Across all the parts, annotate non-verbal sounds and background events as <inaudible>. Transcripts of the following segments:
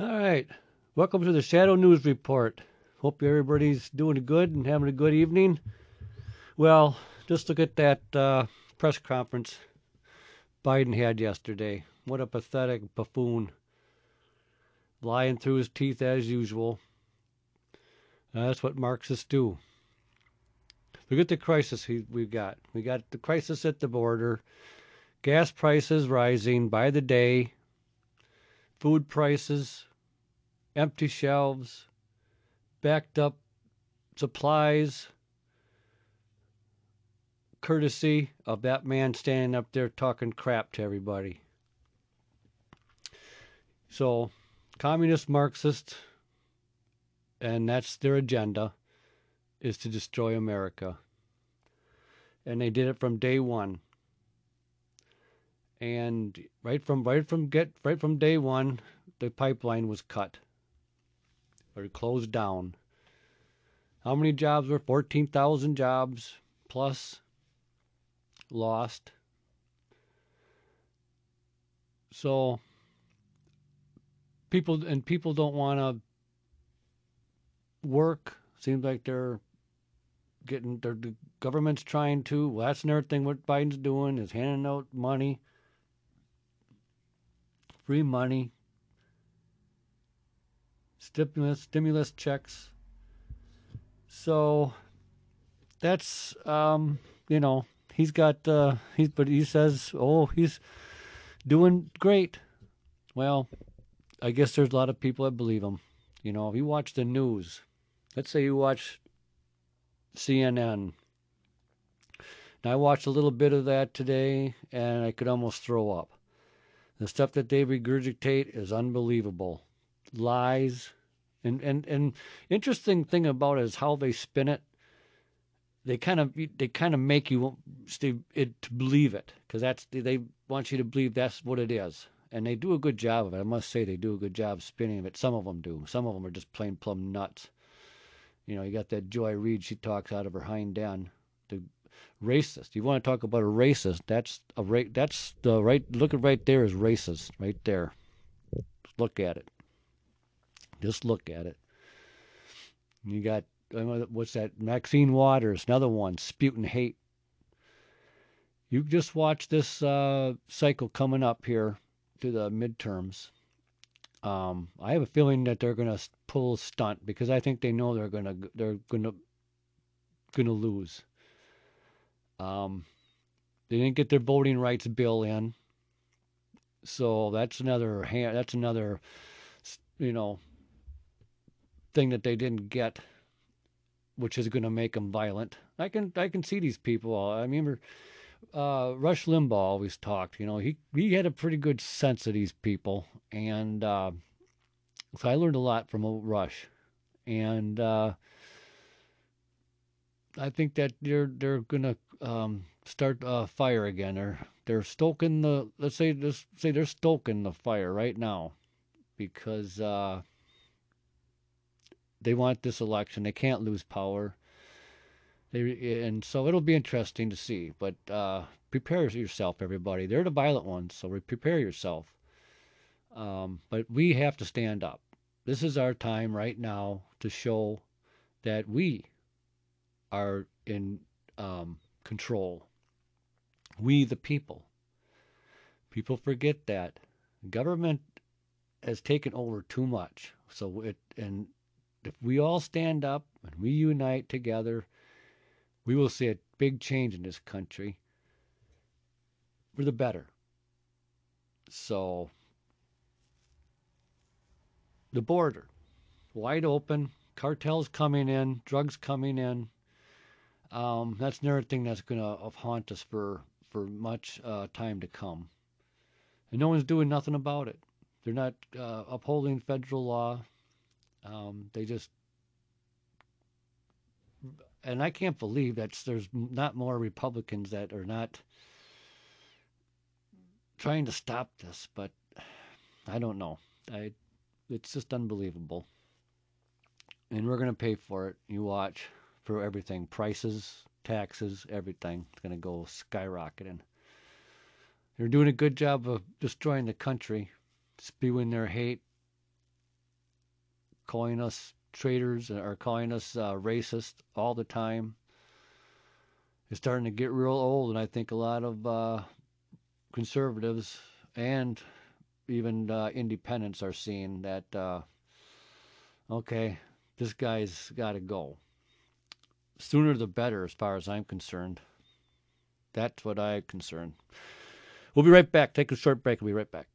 All right. Welcome to the Shadow News Report. Hope everybody's doing good and having a good evening. Well, just look at that uh, press conference Biden had yesterday. What a pathetic buffoon. Lying through his teeth as usual. that's what Marxists do. Look at the crisis we've got. We got the crisis at the border, gas prices rising by the day, food prices, empty shelves, backed up supplies, courtesy of that man standing up there talking crap to everybody. So, communist Marxist, and that's their agenda, is to destroy America. And they did it from day one. And right from right from get right from day one, the pipeline was cut or closed down. How many jobs were 14,000 jobs plus lost? So people and people don't want to work. Seems like they're getting their the government's trying to. Well, that's another thing. What Biden's doing is handing out money, free money, stimulus stimulus checks. So that's um, you know he's got uh, he's but he says oh he's doing great. Well, I guess there's a lot of people that believe him. You know, if you watch the news, let's say you watch CNN. Now I watched a little bit of that today, and I could almost throw up. The stuff that they regurgitate is unbelievable lies. And and and interesting thing about it is how they spin it. They kind of they kind of make you it to believe it because that's they want you to believe that's what it is, and they do a good job of it. I must say they do a good job spinning it. Some of them do. Some of them are just plain plumb nuts. You know, you got that Joy Reid. She talks out of her hind end. The racist. You want to talk about a racist? That's a ra- That's the right. Look at right there is racist. Right there. Look at it. Just look at it. You got what's that? Maxine Waters, another one, spewing hate. You just watch this uh, cycle coming up here to the midterms. Um, I have a feeling that they're going to pull stunt because I think they know they're going to they're going to going to lose. Um, they didn't get their voting rights bill in, so that's another hand. that's another you know thing that they didn't get, which is going to make them violent. I can I can see these people. I remember uh, Rush Limbaugh always talked. You know, he he had a pretty good sense of these people, and uh, so I learned a lot from Rush, and uh, I think that they're they're gonna um, start a fire again. They're they're stoking the let's say let's say they're stoking the fire right now because uh, they want this election. They can't lose power. They, and so it'll be interesting to see. But uh, prepare yourself, everybody. They're the violent ones, so prepare yourself. Um, but we have to stand up. This is our time right now to show that we are in um, control. We, the people. People forget that government has taken over too much. So it and if we all stand up and we unite together, we will see a big change in this country for the better. So, the border, wide open, cartels coming in, drugs coming in. Um, that's another thing that's going to haunt us for, for much uh, time to come. And no one's doing nothing about it. They're not uh, upholding federal law. Um, they just, and I can't believe that there's not more Republicans that are not trying to stop this, but I don't know. I, it's just unbelievable. And we're going to pay for it. You watch for everything prices, taxes, everything. It's going to go skyrocketing. They're doing a good job of destroying the country, spewing their hate, calling us traitors or calling us uh, racist all the time. It's starting to get real old, and I think a lot of uh, conservatives and even uh, independents are seeing that. Uh, okay, this guy's got to go. Sooner the better, as far as I'm concerned. That's what I'm concerned. We'll be right back. Take a short break. We'll be right back.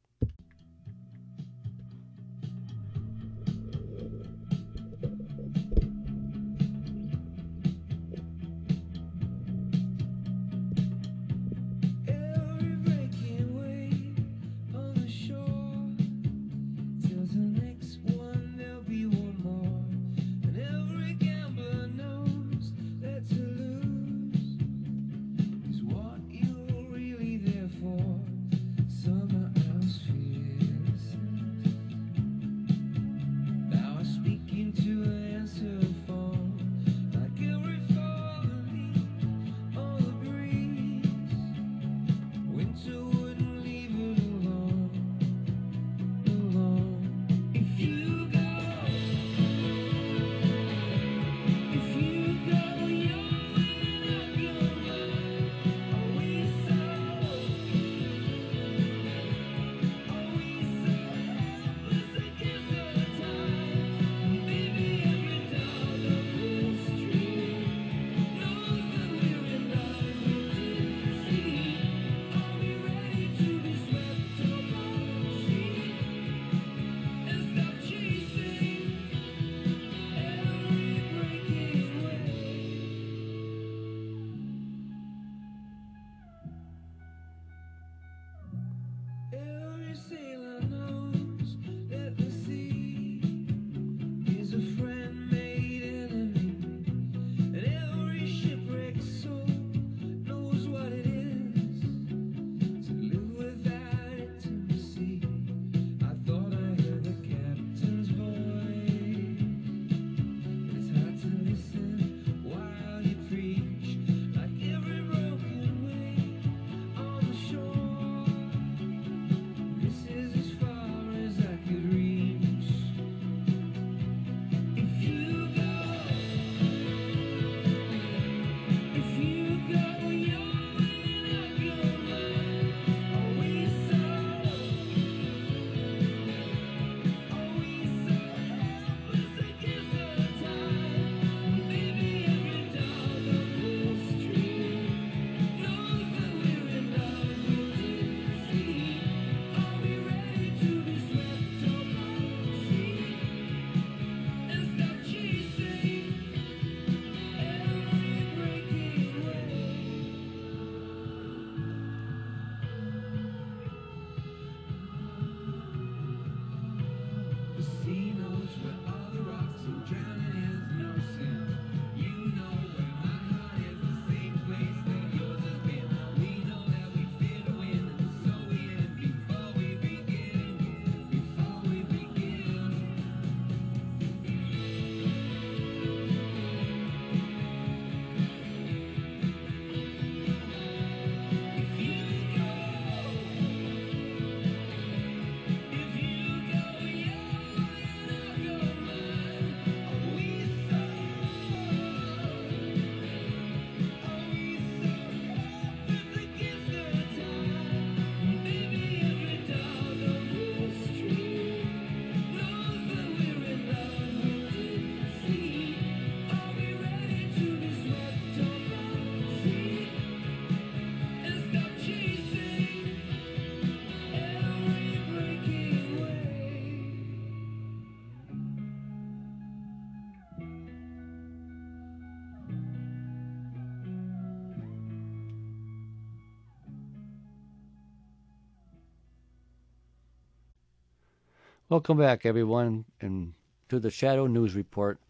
Welcome back, everyone, and to the Shadow News Report.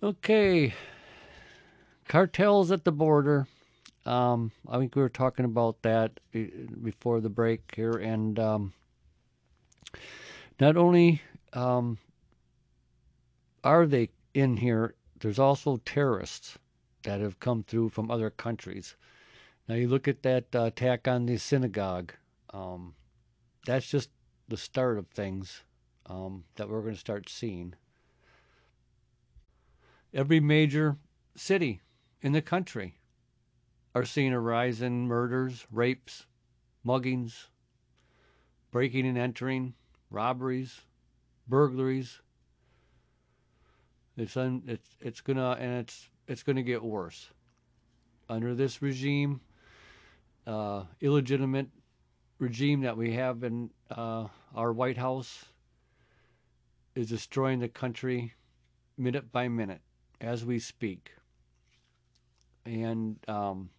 Okay, cartels at the border. Um, I think we were talking about that before the break here, and um, not only um, are they in here, there's also terrorists that have come through from other countries. Now you look at that uh, attack on the synagogue. Um, that's just the start of things. um, that we're going to start seeing. Every major city in the country are seeing a rise in murders, rapes, muggings, breaking and entering, robberies, burglaries. It's un, it's it's gonna and it's it's gonna get worse under this regime, uh, illegitimate regime that we have in uh, our White House is destroying the country minute by minute as we speak. And um,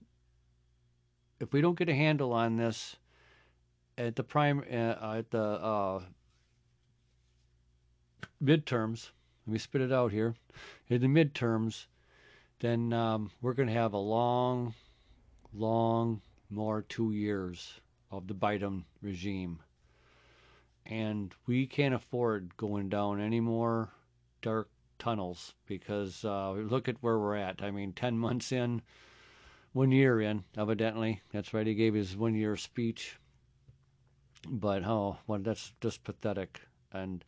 if we don't get a handle on this at the prime uh, at the uh, midterms, let me spit it out here. In the midterms, then um, we're going to have a long, long, more two years of the Biden regime. And we can't afford going down any more dark tunnels because uh, look at where we're at. I mean, 10 <laughs> months in, one year in, evidently. That's right, he gave his one year speech. But oh, well, that's just pathetic. And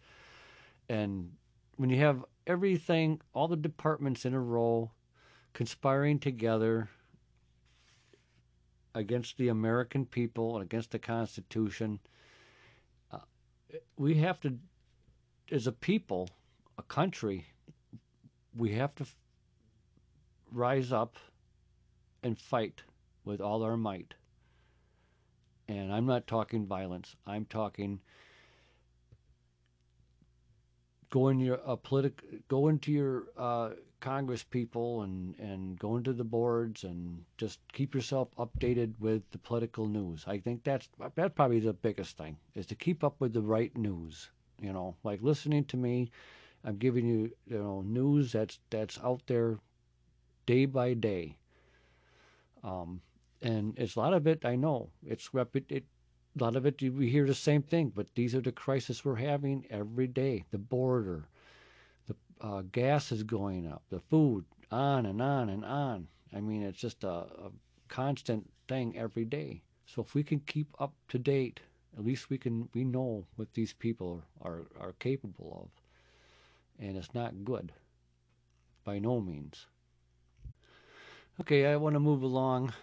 and when you have everything, all the departments in a row conspiring together against the American people and against the Constitution, uh, we have to, as a people, a country, we have to f- rise up and fight with all our might. And I'm not talking violence. I'm talking go in your uh, politic, go into your uh, Congress people and and go into the boards and just keep yourself updated with the political news. I think that's that's probably the biggest thing is to keep up with the right news. You know, like listening to me, I'm giving you you know news that's that's out there day by day. Um, and it's a lot of it I know it's it, a lot of it we hear the same thing, but these are the crises we're having every day. The border, the uh, gas is going up, the food, on and on and on. I mean, it's just a, a constant thing every day. So if we can keep up to date, at least we can we know what these people are, are, capable of. And it's not good. By no means. Okay, I want to move along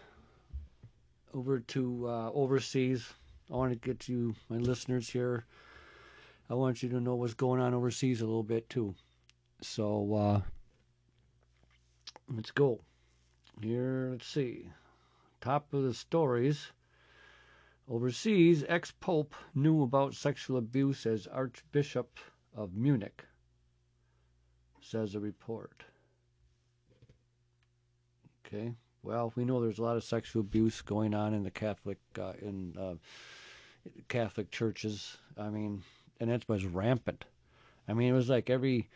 over to uh, overseas. I want to get you, my listeners here, I want you to know what's going on overseas a little bit too. So uh, let's go. Here, let's see. Top of the stories. Overseas, ex Pope knew about sexual abuse as Archbishop of Munich, says a report. Okay. Well, we know there's a lot of sexual abuse going on in the Catholic uh, in uh, Catholic churches. I mean, and it was rampant. I mean, it was like every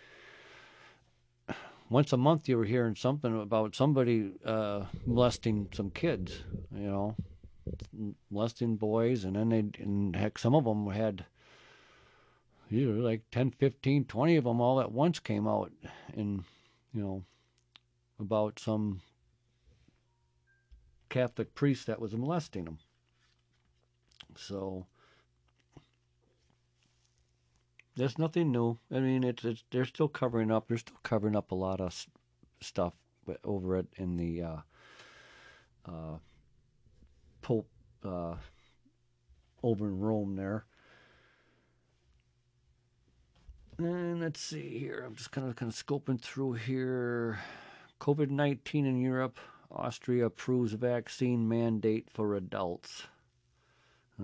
once a month you were hearing something about somebody uh, molesting some kids. You know, molesting boys, and then they and heck, some of them had you know like 10, 15, 20 of them all at once came out, and you know about some Catholic priest that was molesting him. So there's nothing new. I mean, it's, it's they're still covering up. They're still covering up a lot of stuff over it in the uh, uh, Pope uh, over in Rome there. And let's see here. I'm just kind of kind of scoping through here. COVID nineteen in Europe. Austria approves vaccine mandate for adults.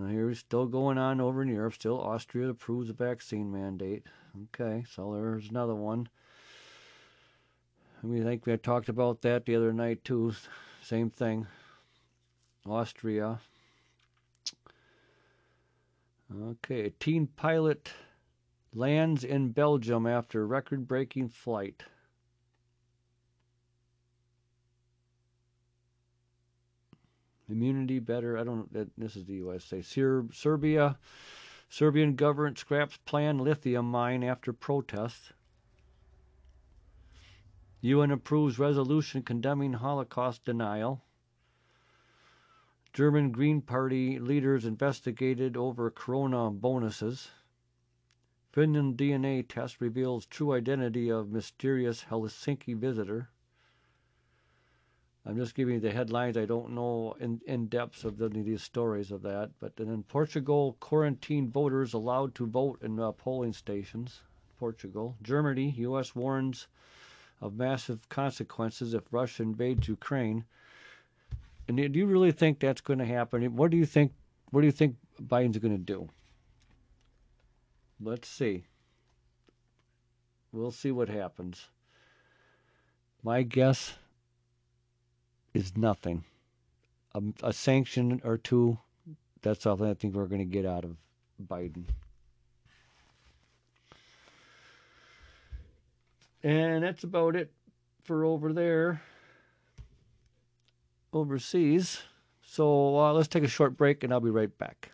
Here's still going on over in Europe. Still, Austria approves vaccine mandate. Okay, so there's another one. We think we talked about that the other night too. Same thing. Austria. Okay, a teen pilot lands in Belgium after record breaking flight. Immunity better. I don't. That, this is the USA. Ser- Serbia, Serbian government scraps planned lithium mine after protests. UN approves resolution condemning Holocaust denial. German Green Party leaders investigated over corona bonuses. Finland DNA test reveals true identity of mysterious Helsinki visitor. I'm just giving you the headlines. I don't know in, in depth of any of these stories of that. But then in Portugal, quarantine voters allowed to vote in uh, polling stations. Portugal. Germany, U.S. warns of massive consequences if Russia invades Ukraine. And do you really think that's going to happen? What do you think? What do you think Biden's going to do? Let's see. We'll see what happens. My guess is nothing. A, a sanction or two, that's all I think we're going to get out of Biden. And that's about it for over there, overseas. So uh, let's take a short break and I'll be right back.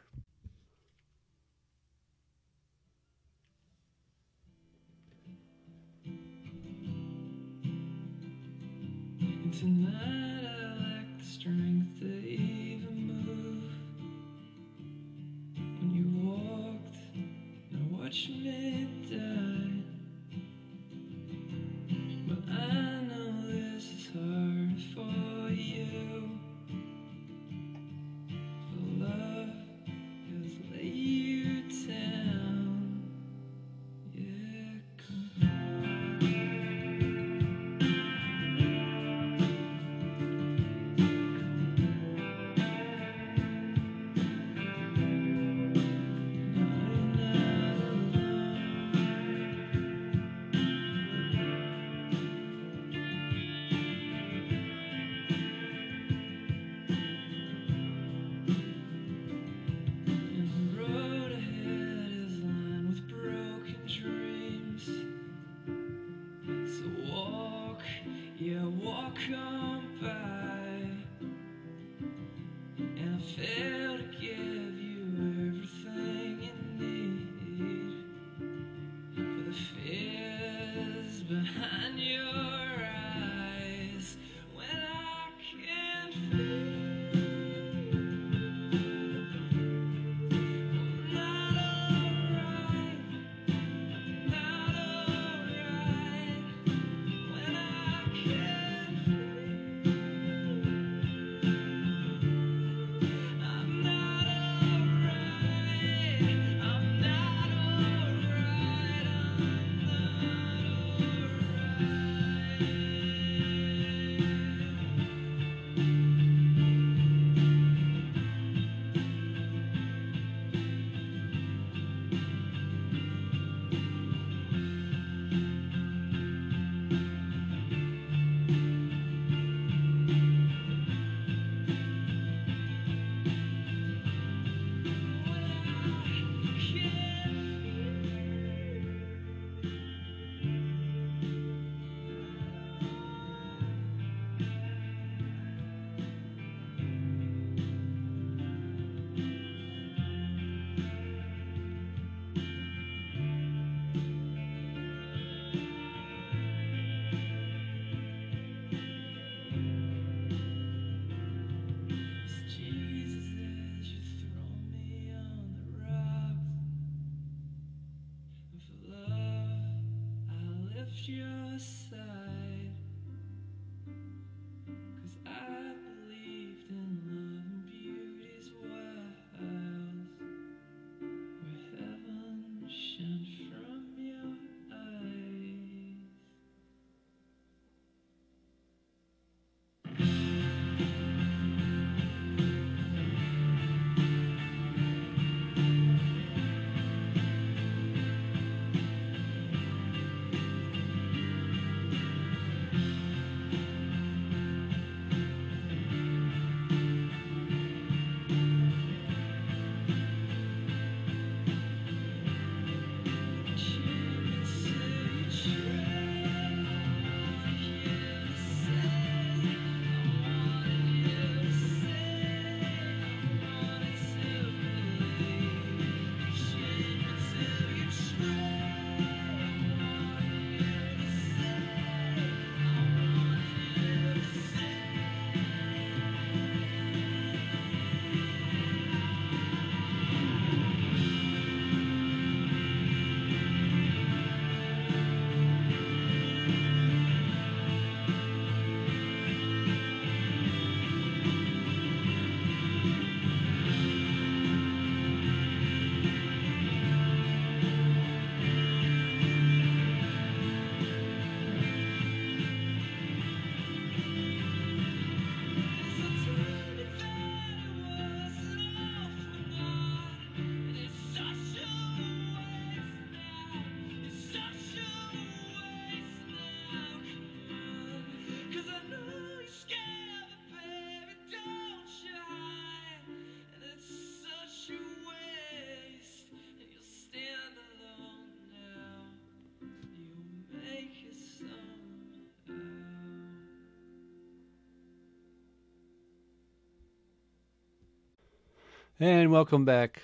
And welcome back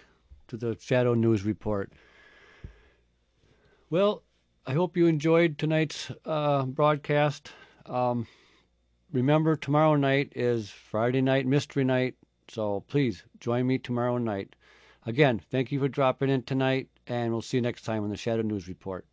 to the Shadow News Report. Well, I hope you enjoyed tonight's uh, broadcast. Um, remember, tomorrow night is Friday Night Mystery Night, so please join me tomorrow night. Again, thank you for dropping in tonight, and we'll see you next time on the Shadow News Report.